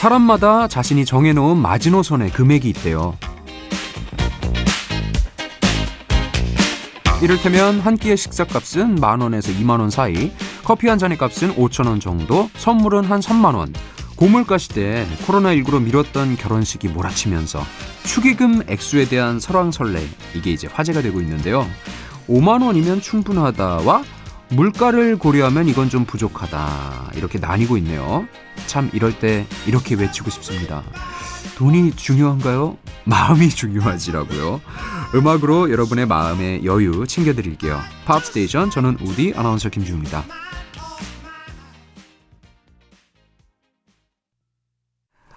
사람마다 자신이 정해놓은 마지노선의 금액이 있대요. 이를테면 한 끼의 식사값은 만 원에서 2만 원 사이, 커피 한 잔의 값은 5천 원 정도, 선물은 한 3만 원. 고물가 시대 코로나19로 미뤘던 결혼식이 몰아치면서 축의금 액수에 대한 설왕설래 이게 이제 화제가 되고 있는데요. 5만 원이면 충분하다와 물가를 고려하면 이건 좀 부족하다 이렇게 나뉘고 있네요. 참 이럴 때 이렇게 외치고 싶습니다. 돈이 중요한가요? 마음이 중요하지라고요. 음악으로 여러분의 마음의 여유 챙겨드릴게요. 팝스테이션 저는 우디 아나운서 김주우입니다.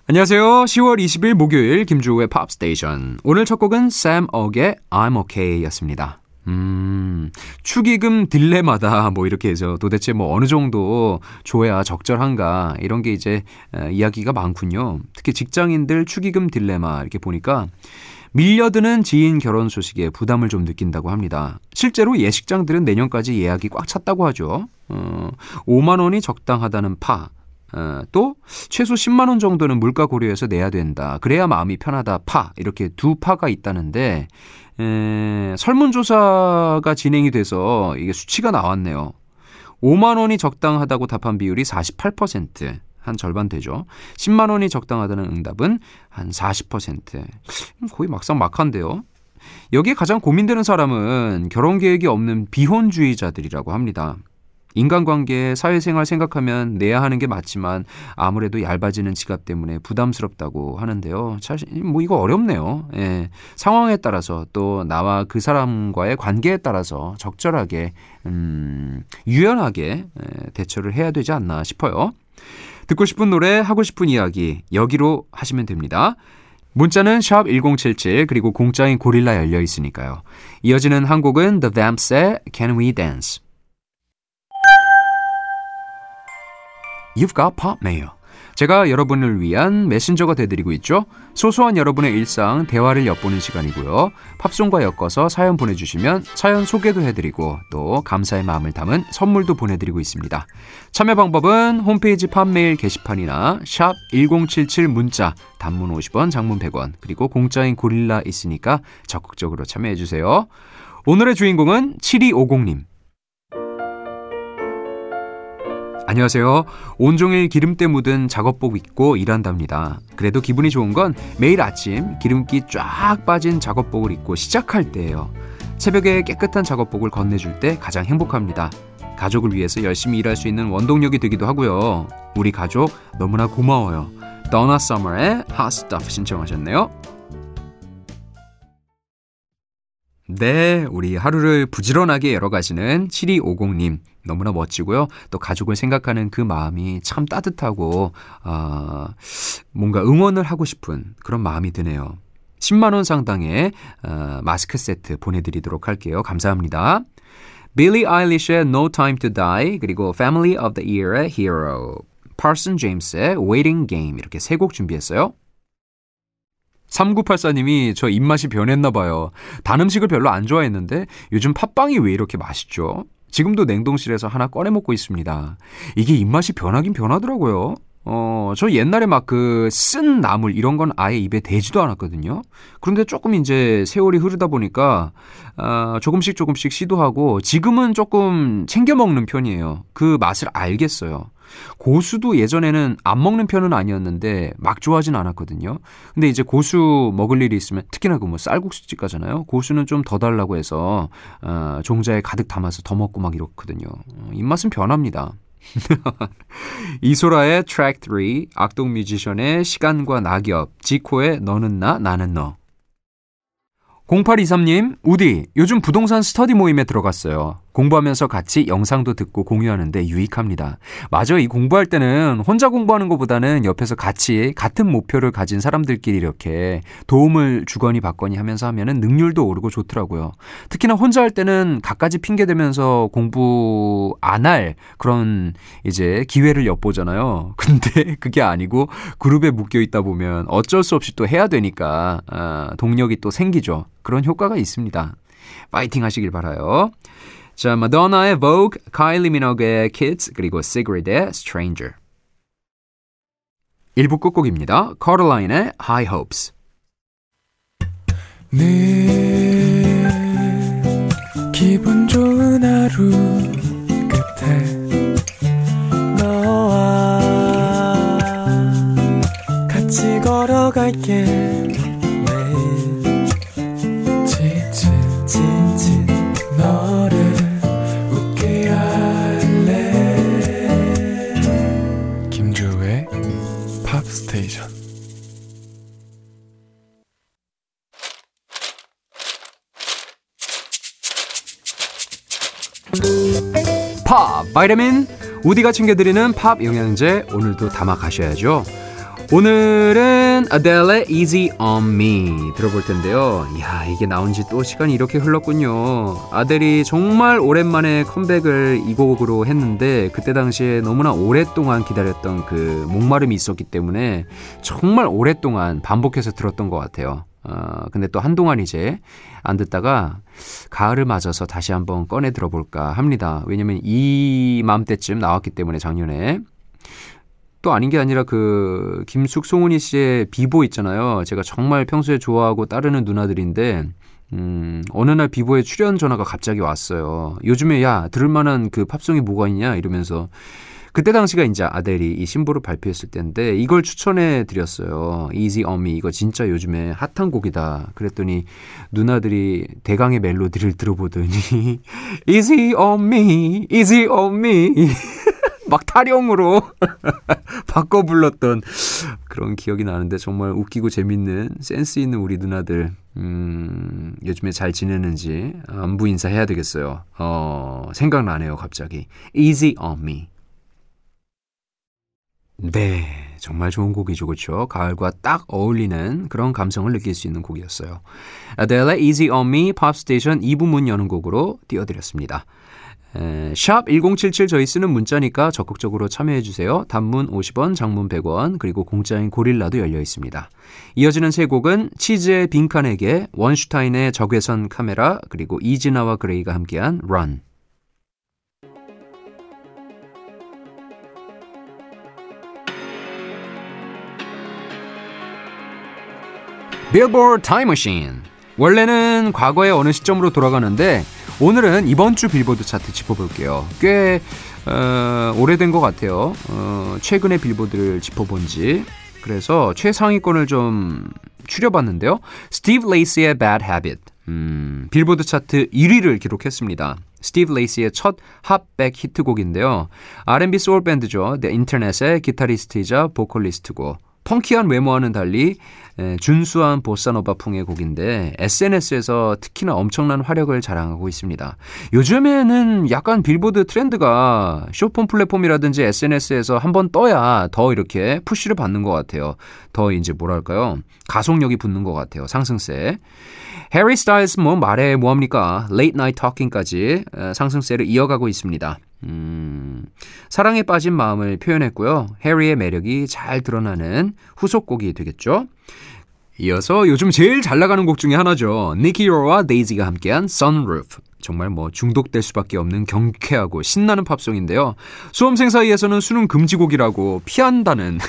안녕하세요. 10월 20일 목요일 김주우의 팝스테이션. 오늘 첫 곡은 샘 옥의 I'm OK 였습니다. 음, 축의금 딜레마다 뭐 이렇게 해서 도대체 뭐 어느 정도 줘야 적절한가 이런 게 이제 이야기가 많군요. 특히 직장인들 축의금 딜레마 이렇게 보니까 밀려드는 지인 결혼 소식에 부담을 좀 느낀다고 합니다. 실제로 예식장들은 내년까지 예약이 꽉 찼다고 하죠. 어, 5만 원이 적당하다는 파. 어, 또 최소 10만 원 정도는 물가 고려해서 내야 된다. 그래야 마음이 편하다. 파 이렇게 두 파가 있다는데 에, 설문조사가 진행이 돼서 이게 수치가 나왔네요. 5만 원이 적당하다고 답한 비율이 48%. 한 절반 되죠. 10만 원이 적당하다는 응답은 한 40%. 거의 막상 막한데요. 여기에 가장 고민되는 사람은 결혼 계획이 없는 비혼주의자들이라고 합니다. 인간관계, 사회생활 생각하면 내야 하는 게 맞지만 아무래도 얇아지는 지갑 때문에 부담스럽다고 하는데요. 사실 뭐 이거 어렵네요. 예. 상황에 따라서 또 나와 그 사람과의 관계에 따라서 적절하게 음, 유연하게 예, 대처를 해야 되지 않나 싶어요. 듣고 싶은 노래, 하고 싶은 이야기 여기로 하시면 됩니다. 문자는 샵 1077 그리고 공짜인 고릴라 열려 있으니까요. 이어지는 한 곡은 The Vamps의 Can We Dance You've got pop mail. 제가 여러분을 위한 메신저가 되드리고 있죠. 소소한 여러분의 일상, 대화를 엿보는 시간이고요. 팝송과 엮어서 사연 보내주시면 사연 소개도 해드리고 또 감사의 마음을 담은 선물도 보내드리고 있습니다. 참여 방법은 홈페이지 팝메일 게시판이나 샵 1077 문자, 단문 50원, 장문 100원, 그리고 공짜인 고릴라 있으니까 적극적으로 참여해주세요. 오늘의 주인공은 7250님. 안녕하세요. 온종일 기름때 묻은 작업복 입고 일한답니다. 그래도 기분이 좋은 건 매일 아침 기름기 쫙 빠진 작업복을 입고 시작할 때예요. 새벽에 깨끗한 작업복을 건네줄 때 가장 행복합니다. 가족을 위해서 열심히 일할 수 있는 원동력이 되기도 하고요. 우리 가족 너무나 고마워요. 더나 서머의 Hot Stuff 신청하셨네요. 네, 우리 하루를 부지런하게 열어가시는 7250님. 너무나 멋지고요. 또 가족을 생각하는 그 마음이 참 따뜻하고, 아, 뭔가 응원을 하고 싶은 그런 마음이 드네요. 10만원 상당의 어, 마스크 세트 보내드리도록 할게요. 감사합니다. 빌리 아일리시의 No Time to Die, 그리고 Family of the Year의 Hero, 파슨 제임스의 Waiting Game 이렇게 세 곡 준비했어요. 3984님이 저 입맛이 변했나 봐요. 단 음식을 별로 안 좋아했는데 요즘 팥빵이 왜 이렇게 맛있죠? 지금도 냉동실에서 하나 꺼내 먹고 있습니다. 이게 입맛이 변하긴 변하더라고요. 어, 저 옛날에 막 그 쓴 나물 이런 건 아예 입에 대지도 않았거든요. 그런데 조금 이제 세월이 흐르다 보니까 어, 조금씩 조금씩 시도하고 지금은 조금 챙겨 먹는 편이에요. 그 맛을 알겠어요. 고수도 예전에는 안 먹는 편은 아니었는데 막 좋아하진 않았거든요. 근데 이제 고수 먹을 일이 있으면 특히나 그 뭐 쌀국수집 가잖아요. 고수는 좀 더 달라고 해서 어, 종자에 가득 담아서 더 먹고 막 이렇거든요. 어, 입맛은 변합니다. 이소라의 트랙 3, 악동 뮤지션의 시간과 낙엽, 지코의 너는 나, 나는 너. 0823님, 우디, 요즘 부동산 스터디 모임에 들어갔어요. 공부하면서 같이 영상도 듣고 공유하는데 유익합니다. 맞아, 이 공부할 때는 혼자 공부하는 것보다는 옆에서 같이 같은 목표를 가진 사람들끼리 이렇게 도움을 주거니 받거니 하면서 하면은 능률도 오르고 좋더라고요. 특히나 혼자 할 때는 갖가지 핑계 대면서 공부 안 할 그런 이제 기회를 엿보잖아요. 근데 그게 아니고 그룹에 묶여 있다 보면 어쩔 수 없이 또 해야 되니까 아, 동력이 또 생기죠. 그런 효과가 있습니다. 파이팅 하시길 바라요. 자, 마도나의 Vogue, 카일리 미노그의 Kids, 그리고 시그리드의 Stranger. 1부 끝곡입니다. 커럴라인의 High Hopes. 늘 기분 좋은 하루 끝에 너와 같이 걸어갈게 팝 바이타민 우디가 챙겨드리는 팝 영양제 오늘도 담아 가셔야죠. 오늘은 아델의 Easy on Me 들어볼 텐데요. 이야 이게 나온 지 또 시간이 이렇게 흘렀군요. 아델이 정말 오랜만에 컴백을 이 곡으로 했는데 그때 당시에 너무나 오랫동안 기다렸던 그 목마름이 있었기 때문에 정말 오랫동안 반복해서 들었던 것 같아요. 어, 근데 또 한동안 이제 안 듣다가 가을을 맞아서 다시 한번 꺼내 들어볼까 합니다. 왜냐면 이 맘때쯤 나왔기 때문에 작년에 또 아닌 게 아니라 그 김숙 송은이 씨의 비보 있잖아요. 제가 정말 평소에 좋아하고 따르는 누나들인데 음, 어느 날 비보의 출연 전화가 갑자기 왔어요. 요즘에 야 들을 만한 그 팝송이 뭐가 있냐 이러면서 그때 당시가 이제 아델이 이 신보를 발표했을 때인데 이걸 추천해 드렸어요. Easy on Me 이거 진짜 요즘에 핫한 곡이다. 그랬더니 누나들이 대강의 멜로디를 들어보더니 Easy on Me, Easy on Me 막 타령으로 바꿔 불렀던 그런 기억이 나는데 정말 웃기고 재밌는 센스 있는 우리 누나들 음, 요즘에 잘 지내는지 안부 인사해야 되겠어요. 어, 생각나네요, 갑자기. Easy on me. 네, 정말 좋은 곡이죠, 그렇죠? 가을과 딱 어울리는 그런 감성을 느낄 수 있는 곡이었어요. 아델의 Easy on Me 팝스테이션 2부 문 여는 곡으로 띄워드렸습니다. 샵1077 저희 쓰는 문자니까 적극적으로 참여해 주세요. 단문 50원, 장문 100원, 그리고 공짜인 고릴라도 열려 있습니다. 이어지는 세 곡은 치즈의 빈칸에게, 원슈타인의 적외선 카메라, 그리고 이진아와 그레이가 함께한 Run. 빌보드 타임머신 원래는 과거의 어느 시점으로 돌아가는데 오늘은 이번 주 빌보드 차트 짚어볼게요. 꽤 어, 오래된 것 같아요. 어, 최근의 빌보드를 짚어본 지 그래서 최상위권을 좀 추려봤는데요. 스티브 레이시의 Bad Habit 음, 빌보드 차트 1위를 기록했습니다. 스티브 레이시의 첫 Hot 백 히트곡인데요. R&B 소울 밴드죠. The Internet의 기타리스트이자 보컬리스트고 펑키한 외모와는 달리 준수한 보사노바 풍의 곡인데 SNS에서 특히나 엄청난 화력을 자랑하고 있습니다. 요즘에는 약간 빌보드 트렌드가 쇼폰 플랫폼이라든지 SNS에서 한번 떠야 더 이렇게 푸시를 받는 것 같아요. 더 이제 뭐랄까요? 가속력이 붙는 것 같아요. 상승세. 해리 스타일스 뭐 말해 뭐합니까? Late Night Talking까지 상승세를 이어가고 있습니다. 음, 사랑에 빠진 마음을 표현했고요. 해리의 매력이 잘 드러나는 후속곡이 되겠죠. 이어서 요즘 제일 잘 나가는 곡 중에 하나죠. 니키로와 데이지가 함께한 Sunroof. 정말 뭐 중독될 수밖에 없는 경쾌하고 신나는 팝송인데요. 수험생 사이에서는 수능 금지곡이라고 피한다는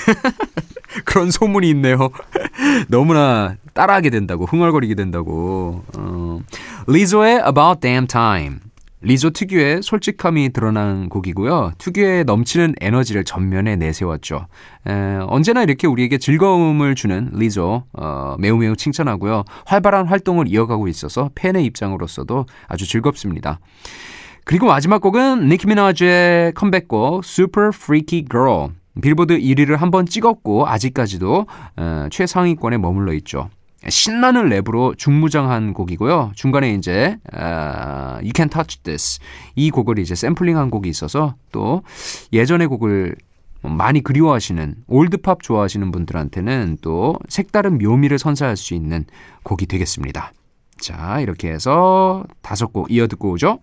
그런 소문이 있네요. 너무나 따라하게 된다고, 흥얼거리게 된다고. 어, 리조의 About Damn Time. 리조 특유의 솔직함이 드러난 곡이고요. 특유의 넘치는 에너지를 전면에 내세웠죠. 에, 언제나 이렇게 우리에게 즐거움을 주는 리조 어, 매우 매우 칭찬하고요. 활발한 활동을 이어가고 있어서 팬의 입장으로서도 아주 즐겁습니다. 그리고 마지막 곡은 니키 미나즈의 컴백곡 Super Freaky Girl. 빌보드 1위를 한번 찍었고 아직까지도 어, 최상위권에 머물러 있죠. 신나는 랩으로 중무장한 곡이고요. 중간에 이제 uh, You Can Touch This 이 곡을 이제 샘플링한 곡이 있어서 또 예전의 곡을 많이 그리워하시는 올드팝 좋아하시는 분들한테는 또 색다른 묘미를 선사할 수 있는 곡이 되겠습니다. 자, 이렇게 해서 다섯 곡 이어 듣고 오죠.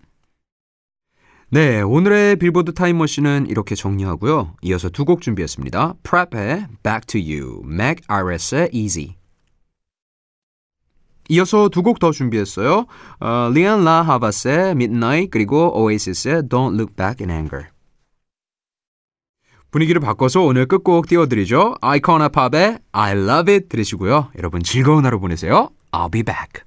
네, 오늘의 빌보드 타임머신은 이렇게 정리하고요. 이어서 두 곡 준비했습니다. Prep의 Back to You, Mac Iris의 Easy. 이어서 두 곡 더 준비했어요. 어, 리안 라 하바스의 Midnight 그리고 오에시스의 Don't Look Back in Anger. 분위기를 바꿔서 오늘 끝곡 띄워드리죠. 아이코나 팝의 I Love It 들으시고요. 여러분 즐거운 하루 보내세요. I'll be back.